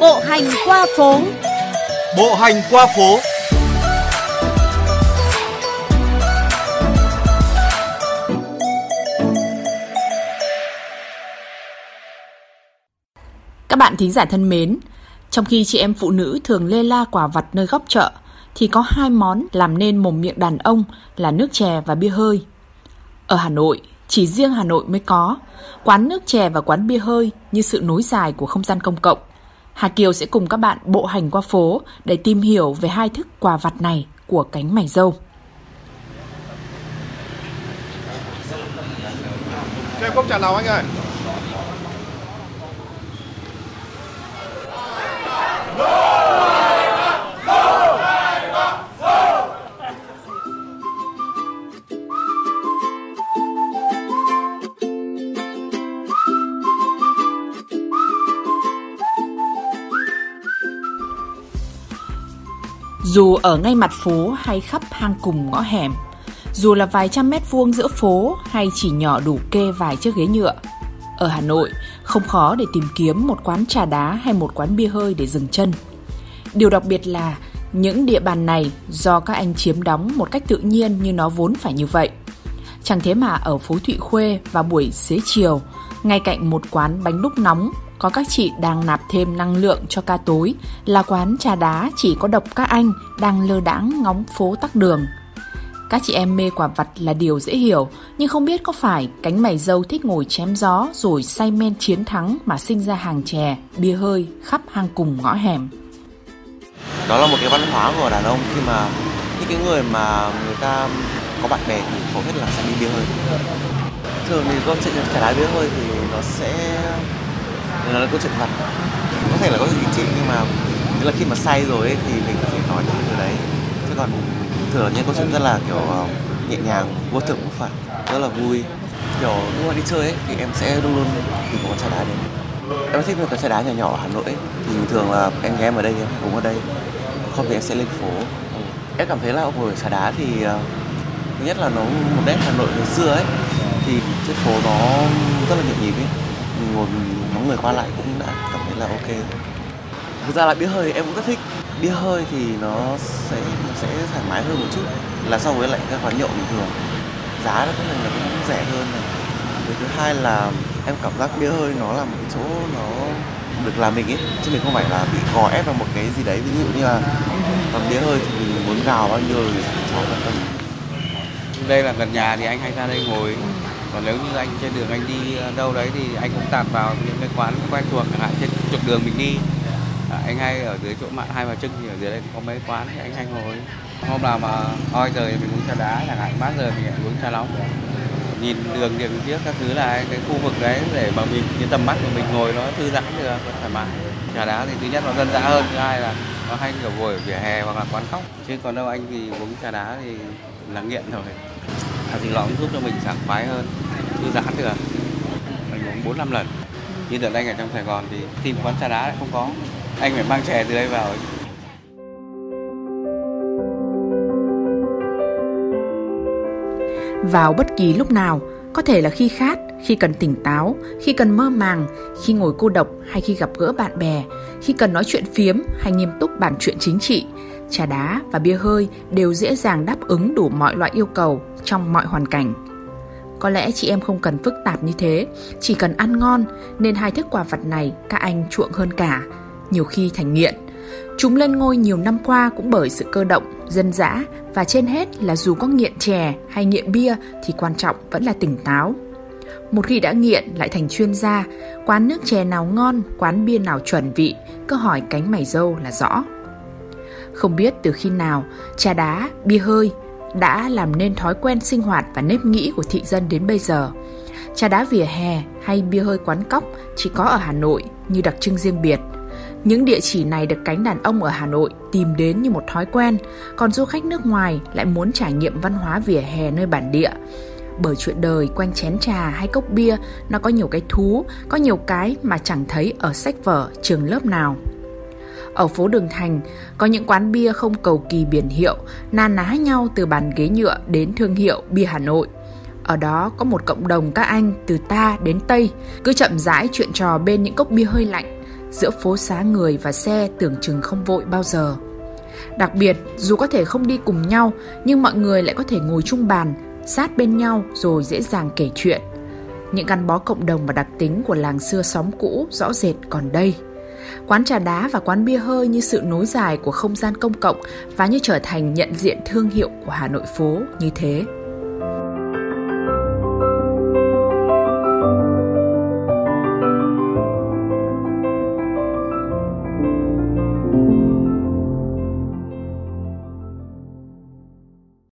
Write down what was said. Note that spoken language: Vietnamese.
Bộ hành qua phố. Bộ hành qua phố. Các bạn thính giả thân mến, trong khi chị em phụ nữ thường lê la quả vặt nơi góc chợ, thì có hai món làm nên mồm miệng đàn ông là nước chè và bia hơi. Ở Hà Nội, chỉ riêng Hà Nội mới có, quán nước chè và quán bia hơi như sự nối dài của không gian công cộng. Hà Kiều sẽ cùng các bạn bộ hành qua phố để tìm hiểu về hai thức quà vặt này của cánh mày dâu. Cho em cốc trà nào anh ơi Dù ở ngay mặt phố hay khắp hang cùng ngõ hẻm, dù là vài trăm mét vuông giữa phố hay chỉ nhỏ đủ kê vài chiếc ghế nhựa. Ở Hà Nội, không khó để tìm kiếm một quán trà đá hay một quán bia hơi để dừng chân. Điều đặc biệt là những địa bàn này do các anh chiếm đóng một cách tự nhiên như nó vốn phải như vậy. Chẳng thế mà ở phố Thụy Khuê vào buổi xế chiều, ngay cạnh một quán bánh đúc nóng có các chị đang nạp thêm năng lượng cho ca tối là quán trà đá chỉ có độc các anh đang lơ đãng ngóng phố tắc đường. Các chị em mê quả vặt là điều dễ hiểu, nhưng không biết có phải cánh mày dâu thích ngồi chém gió rồi say men chiến thắng mà sinh ra hàng chè, bia hơi khắp hang cùng ngõ hẻm. Đó là một cái văn hóa của đàn ông khi mà những cái người mà người ta có bạn bè thì hầu hết là sẽ đi bia hơi. Thường thì con chuyện trà đá bia hơi thì nó sẽ nó là câu chuyện thật. Có thể là có chuyện chính nhưng mà tức là khi mà say rồi ấy, thì mình phải nói những điều đấy. Chứ còn thường là những câu chuyện rất là kiểu ờ, nhẹ nhàng vô thượng vô phạt rất là vui. Kiểu lúc mà đi chơi ấy thì em sẽ luôn luôn tìm một con trà đá đến. Em thích một cái trà đá nhỏ nhỏ ở Hà Nội ấy. thì thường là em ghé em ở đây em cũng ở đây. Không thì em sẽ lên phố. Em cảm thấy là ngồi trà đá thì ờ, thứ nhất là nó một nét Hà Nội ngày xưa ấy. Thì trên phố nó rất là nhộn nhịp ấy mình ngồi người qua lại cũng đã cảm thấy là ok. Thực ra là bia hơi em cũng rất thích. Bia hơi thì nó sẽ nó sẽ thoải mái hơn một chút. Là so với lại các quán nhậu bình thường. Giá nó cũng thể là cũng rẻ hơn này. Cái thứ hai là em cảm giác bia hơi nó là một cái chỗ nó được làm mình ấy. Chứ mình không phải là bị gò ép vào một cái gì đấy. Ví dụ như là còn bia hơi thì mình muốn gào bao nhiêu thì cháu quan tâm đây là gần nhà thì anh hay ra đây ngồi còn nếu như anh trên đường anh đi ờ, đâu đấy thì anh cũng tạt vào những cái quán quen thuộc chẳng hạn trên trục đường mình đi. À, anh hay ở dưới chỗ mạng hai bà trưng thì ở dưới đây có mấy quán thì anh hay ngồi. Hôm nào mà oi trời mình uống trà đá chẳng hạn mát giờ mình uống trà nóng. Nhìn đường điện trước các thứ là cái khu vực đấy để mà mình cái tầm mắt của mình ngồi nó thư giãn được thoải mái. Trà đá thì thứ nhất nó dân dã hơn thứ hai là nó hay kiểu ngồi ở vỉa hè hoặc là quán khóc. Chứ còn đâu anh thì uống trà đá thì là nghiện rồi thì nó cũng giúp cho mình sảng khoái hơn. Thư giãn được mình uống bốn năm lần. Như đợt anh ở trong Sài Gòn thì tìm quán trà đá lại không có. Anh phải mang chè từ đây vào Vào bất kỳ lúc nào, có thể là khi khát, khi cần tỉnh táo, khi cần mơ màng, khi ngồi cô độc hay khi gặp gỡ bạn bè, khi cần nói chuyện phiếm hay nghiêm túc bàn chuyện chính trị, trà đá và bia hơi đều dễ dàng đáp ứng đủ mọi loại yêu cầu trong mọi hoàn cảnh. Có lẽ chị em không cần phức tạp như thế, chỉ cần ăn ngon nên hai thức quà vặt này các anh chuộng hơn cả, nhiều khi thành nghiện. Chúng lên ngôi nhiều năm qua cũng bởi sự cơ động, dân dã và trên hết là dù có nghiện chè hay nghiện bia thì quan trọng vẫn là tỉnh táo. Một khi đã nghiện lại thành chuyên gia, quán nước chè nào ngon, quán bia nào chuẩn vị, cứ hỏi cánh mày dâu là rõ. Không biết từ khi nào, trà đá, bia hơi đã làm nên thói quen sinh hoạt và nếp nghĩ của thị dân đến bây giờ. Trà đá vỉa hè hay bia hơi quán cóc chỉ có ở Hà Nội như đặc trưng riêng biệt. Những địa chỉ này được cánh đàn ông ở Hà Nội tìm đến như một thói quen, còn du khách nước ngoài lại muốn trải nghiệm văn hóa vỉa hè nơi bản địa. Bởi chuyện đời quanh chén trà hay cốc bia nó có nhiều cái thú, có nhiều cái mà chẳng thấy ở sách vở trường lớp nào. Ở phố Đường Thành, có những quán bia không cầu kỳ biển hiệu, na ná nhau từ bàn ghế nhựa đến thương hiệu bia Hà Nội. Ở đó có một cộng đồng các anh từ ta đến Tây, cứ chậm rãi chuyện trò bên những cốc bia hơi lạnh, giữa phố xá người và xe tưởng chừng không vội bao giờ. Đặc biệt, dù có thể không đi cùng nhau, nhưng mọi người lại có thể ngồi chung bàn, sát bên nhau rồi dễ dàng kể chuyện. Những gắn bó cộng đồng và đặc tính của làng xưa xóm cũ rõ rệt còn đây. Quán trà đá và quán bia hơi như sự nối dài của không gian công cộng và như trở thành nhận diện thương hiệu của Hà Nội phố như thế.